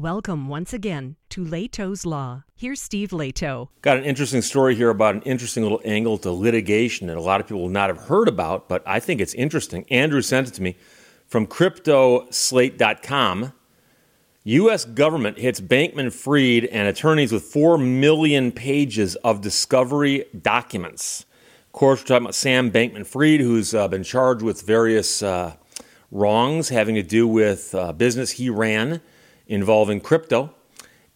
Welcome once again to Lehto's Law. Here's Steve Lehto. Got an interesting story here about an interesting little angle to litigation that a lot of people will not have heard about, but I think it's interesting. Andrew sent it to me from CryptoSlate.com. U.S. government hits Bankman Fried and attorneys with 4 million pages of discovery documents. Of course, we're talking about Sam Bankman Fried, who's uh, been charged with various uh, wrongs having to do with uh, business he ran involving crypto.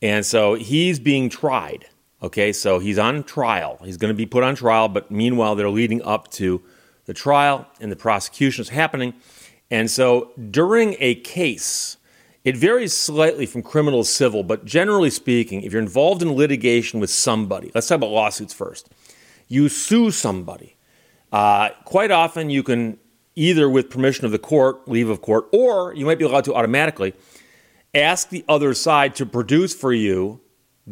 And so he's being tried. Okay, so he's on trial. He's going to be put on trial, but meanwhile, they're leading up to the trial and the prosecution is happening. And so during a case, it varies slightly from criminal to civil, but generally speaking, if you're involved in litigation with somebody, let's talk about lawsuits first. You sue somebody. Uh, quite often, you can either with permission of the court, leave of court, or you might be allowed to automatically ask the other side to produce for you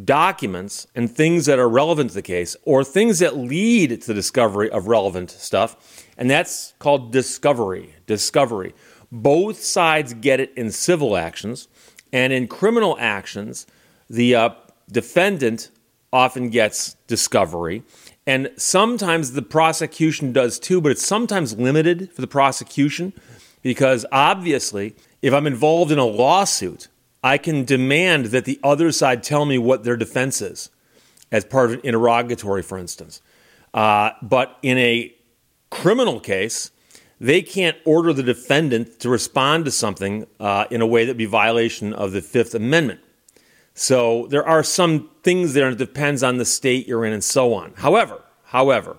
documents and things that are relevant to the case or things that lead to the discovery of relevant stuff. And that's called discovery. Discovery. Both sides get it in civil actions. And in criminal actions, the uh, defendant often gets discovery. And sometimes the prosecution does too, but it's sometimes limited for the prosecution because obviously, if I'm involved in a lawsuit, I can demand that the other side tell me what their defense is as part of an interrogatory, for instance. Uh, but in a criminal case, they can't order the defendant to respond to something uh, in a way that would be violation of the Fifth Amendment. So there are some things there, and it depends on the state you're in and so on. However, however,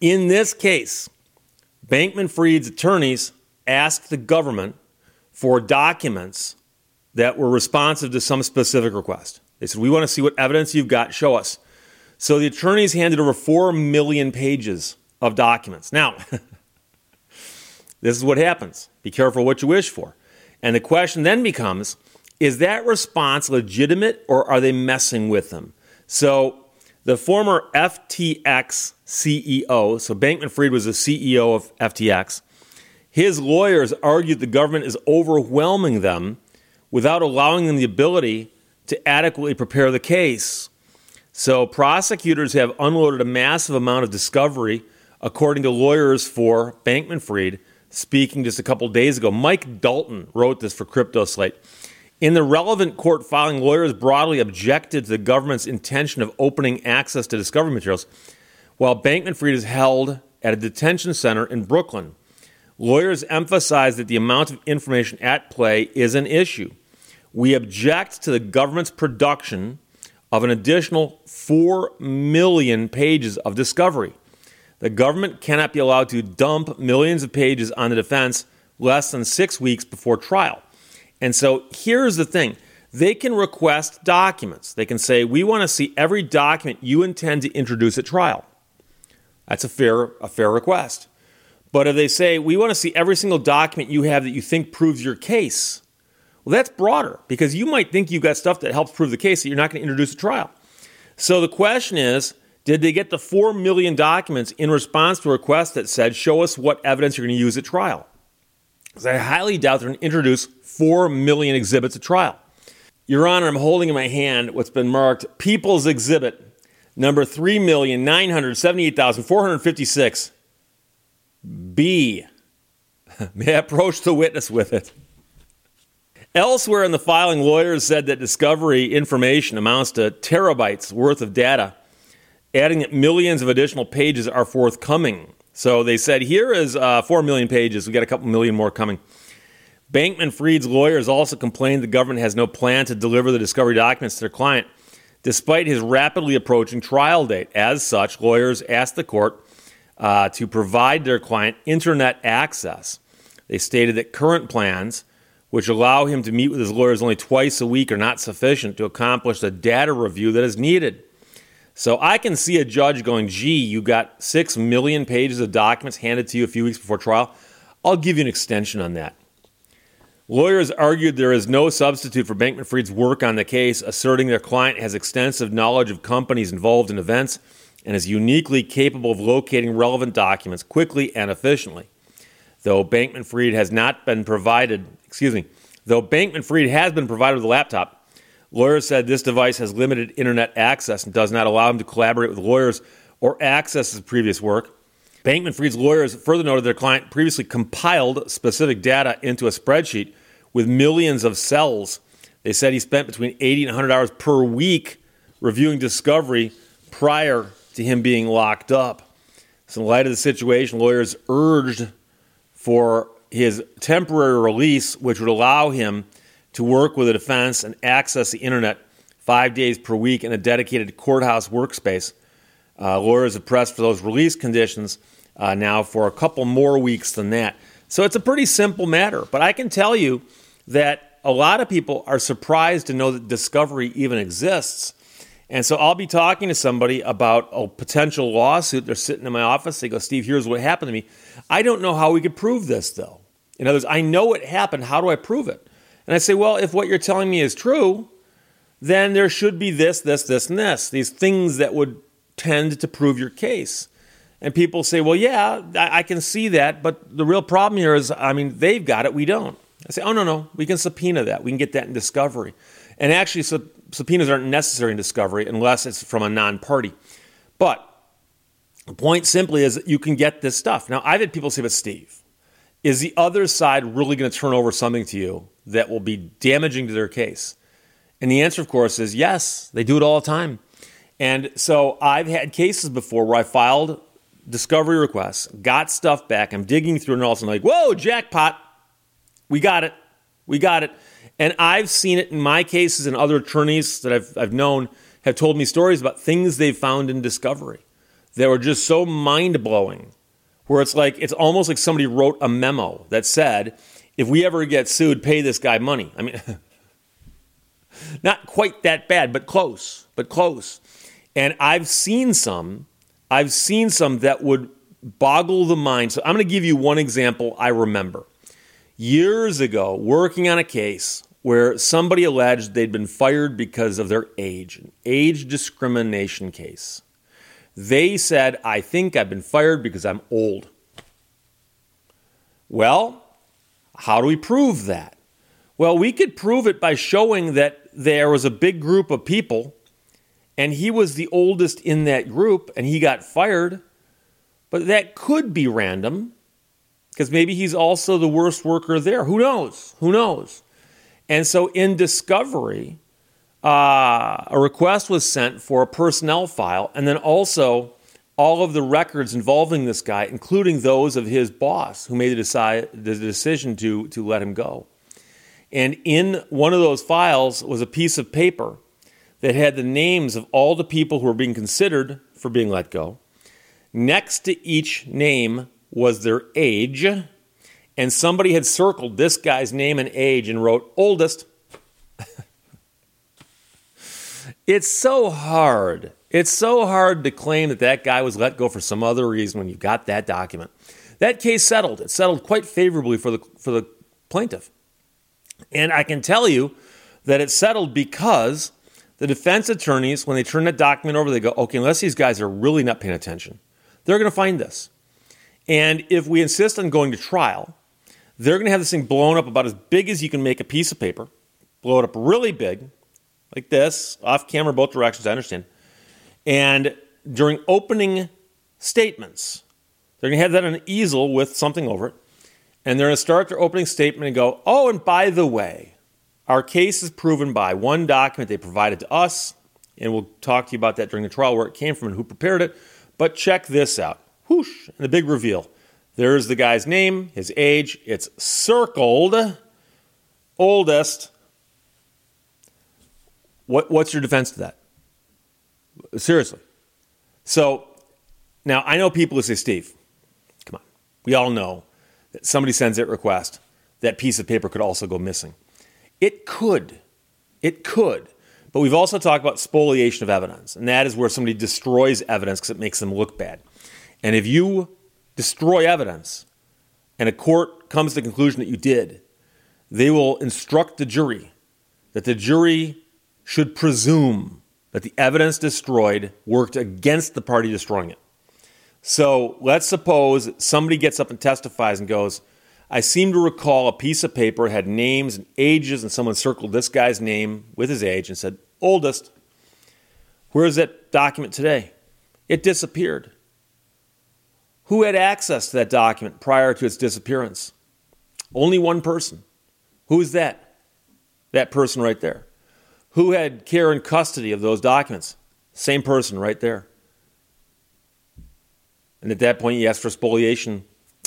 in this case, Bankman Fried's attorneys asked the government for documents that were responsive to some specific request. They said, We want to see what evidence you've got, show us. So the attorneys handed over 4 million pages of documents. Now, this is what happens. Be careful what you wish for. And the question then becomes is that response legitimate or are they messing with them? So the former FTX CEO, so Bankman Fried was the CEO of FTX, his lawyers argued the government is overwhelming them without allowing them the ability to adequately prepare the case. So, prosecutors have unloaded a massive amount of discovery, according to lawyers for Bankman Fried, speaking just a couple days ago. Mike Dalton wrote this for CryptoSlate. In the relevant court filing, lawyers broadly objected to the government's intention of opening access to discovery materials, while Bankman Fried is held at a detention center in Brooklyn. Lawyers emphasize that the amount of information at play is an issue. We object to the government's production of an additional 4 million pages of discovery. The government cannot be allowed to dump millions of pages on the defense less than six weeks before trial. And so here's the thing they can request documents. They can say, We want to see every document you intend to introduce at trial. That's a fair, a fair request. But if they say, we want to see every single document you have that you think proves your case, well, that's broader because you might think you've got stuff that helps prove the case that you're not going to introduce a trial. So the question is, did they get the 4 million documents in response to a request that said, show us what evidence you're going to use at trial? Because I highly doubt they're going to introduce 4 million exhibits at trial. Your Honor, I'm holding in my hand what's been marked People's Exhibit number 3,978,456 B. May I approach the witness with it? Elsewhere in the filing, lawyers said that discovery information amounts to terabytes worth of data, adding that millions of additional pages are forthcoming. So they said, here is uh, 4 million pages. We got a couple million more coming. Bankman Fried's lawyers also complained the government has no plan to deliver the discovery documents to their client, despite his rapidly approaching trial date. As such, lawyers asked the court uh, to provide their client internet access. They stated that current plans, which allow him to meet with his lawyers only twice a week, are not sufficient to accomplish the data review that is needed. So I can see a judge going, gee, you got six million pages of documents handed to you a few weeks before trial. I'll give you an extension on that. Lawyers argued there is no substitute for Bankman Fried's work on the case, asserting their client has extensive knowledge of companies involved in events and is uniquely capable of locating relevant documents quickly and efficiently. Though Bankman Fried has not been provided, excuse me, Though Bankman Fried has been provided with a laptop, lawyers said this device has limited internet access and does not allow him to collaborate with lawyers or access his previous work. Bankman Fried's lawyers further noted their client previously compiled specific data into a spreadsheet with millions of cells. They said he spent between 80 and 100 hours per week reviewing discovery prior to him being locked up. So, in light of the situation, lawyers urged for his temporary release, which would allow him to work with the defense and access the internet five days per week in a dedicated courthouse workspace. Uh, lawyers have pressed for those release conditions uh, now for a couple more weeks than that. So it's a pretty simple matter. But I can tell you that a lot of people are surprised to know that discovery even exists. And so I'll be talking to somebody about a potential lawsuit. They're sitting in my office. They go, Steve, here's what happened to me. I don't know how we could prove this, though. In other words, I know it happened. How do I prove it? And I say, well, if what you're telling me is true, then there should be this, this, this, and this. These things that would tend to prove your case. And people say, well, yeah, I, can see that. But the real problem here is, I mean, they've got it, we don't. I say, oh, no, no, we can subpoena that. We can get that in discovery. And actually, subpoenas aren't necessary in discovery unless it's from a non party. But the point simply is that you can get this stuff. Now, I've had people say, but Steve, is the other side really going to turn over something to you that will be damaging to their case? And the answer, of course, is yes, they do it all the time. And so I've had cases before where I filed discovery requests, got stuff back, I'm digging through, and all of a sudden, like, whoa, jackpot, we got it, we got it. And I've seen it in my cases, and other attorneys that I've, I've known have told me stories about things they've found in discovery that were just so mind blowing, where it's like, it's almost like somebody wrote a memo that said, if we ever get sued, pay this guy money. I mean, not quite that bad, but close, but close. And I've seen some, I've seen some that would boggle the mind. So I'm going to give you one example I remember. Years ago, working on a case where somebody alleged they'd been fired because of their age, an age discrimination case. They said, I think I've been fired because I'm old. Well, how do we prove that? Well, we could prove it by showing that there was a big group of people and he was the oldest in that group and he got fired. But that could be random because maybe he's also the worst worker there. Who knows? Who knows? And so in discovery, uh, a request was sent for a personnel file, and then also all of the records involving this guy, including those of his boss who made the, the decision to, to let him go. And in one of those files was a piece of paper that had the names of all the people who were being considered for being let go. Next to each name was their age and somebody had circled this guy's name and age and wrote oldest. it's so hard. It's so hard to claim that that guy was let go for some other reason when you got that document. That case settled. It settled quite favorably for the, for the plaintiff. And I can tell you that it settled because the defense attorneys, when they turn that document over, they go, okay, unless these guys are really not paying attention, they're going to find this. And if we insist on going to trial, they're going to have this thing blown up about as big as you can make a piece of paper, blow it up really big, like this, off camera, both directions, I understand. And during opening statements, they're going to have that on an easel with something over it. And they're going to start their opening statement and go, oh, and by the way, our case is proven by one document they provided to us, and we'll talk to you about that during the trial where it came from and who prepared it. But check this out. Whoosh, and the big reveal. There's the guy's name, his age. It's circled. Oldest. What, what's your defense to that? Seriously. So now I know people who say, Steve, come on. We all know that somebody sends that request, that piece of paper could also go missing. It could. It could. But we've also talked about spoliation of evidence, and that is where somebody destroys evidence because it makes them look bad. And if you destroy evidence and a court comes to the conclusion that you did, they will instruct the jury that the jury should presume that the evidence destroyed worked against the party destroying it. So let's suppose somebody gets up and testifies and goes, I seem to recall a piece of paper had names and ages, and someone circled this guy's name with his age and said, oldest. Where is that document today? It disappeared. Who had access to that document prior to its disappearance? Only one person. Who is that? That person right there. Who had care and custody of those documents? Same person right there. And at that point, you ask for spoliation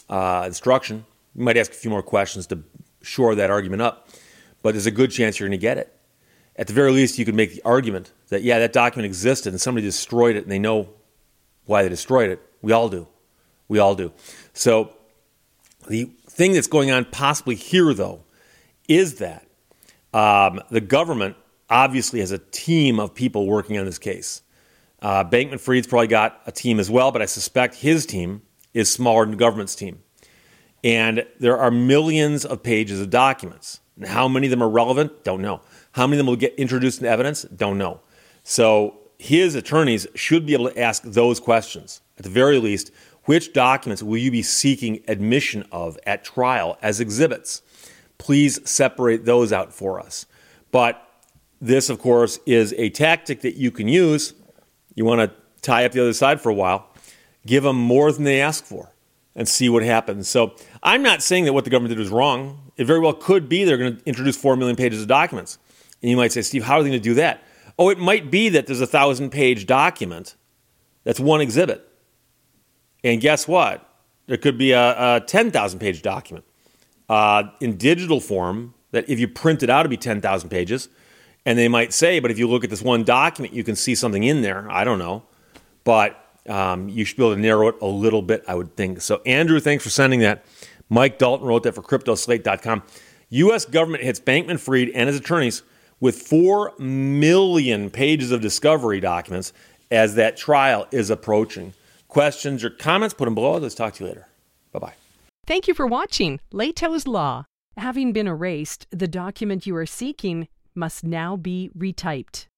uh, instruction. You might ask a few more questions to shore that argument up, but there's a good chance you're going to get it. At the very least, you could make the argument that, yeah, that document existed and somebody destroyed it and they know why they destroyed it. We all do. We all do. So the thing that's going on possibly here, though, is that um, the government obviously has a team of people working on this case. Uh, Bankman Fried's probably got a team as well, but I suspect his team is smaller than the government's team. And there are millions of pages of documents. How many of them are relevant? Don't know. How many of them will get introduced into evidence? Don't know. So his attorneys should be able to ask those questions. At the very least, which documents will you be seeking admission of at trial as exhibits? Please separate those out for us. But this, of course, is a tactic that you can use. You want to tie up the other side for a while, give them more than they ask for, and see what happens. So I'm not saying that what the government did was wrong. It very well could be they're going to introduce 4 million pages of documents. And you might say, Steve, how are they going to do that? Oh, it might be that there's a thousand page document that's one exhibit. And guess what? There could be a, a 10,000 page document uh, in digital form that if you print it out, it'd be 10,000 pages. And they might say, but if you look at this one document, you can see something in there. I don't know. But um, you should be able to narrow it a little bit, I would think. So, Andrew, thanks for sending that. Mike Dalton wrote that for CryptoSlate.com. U.S. government hits Bankman Fried and his attorneys with 4 million pages of discovery documents as that trial is approaching. Questions or comments, put them below. Let's talk to you later. Bye bye. Thank you for watching Lehto's Law. Having been erased, the document you are seeking must now be retyped.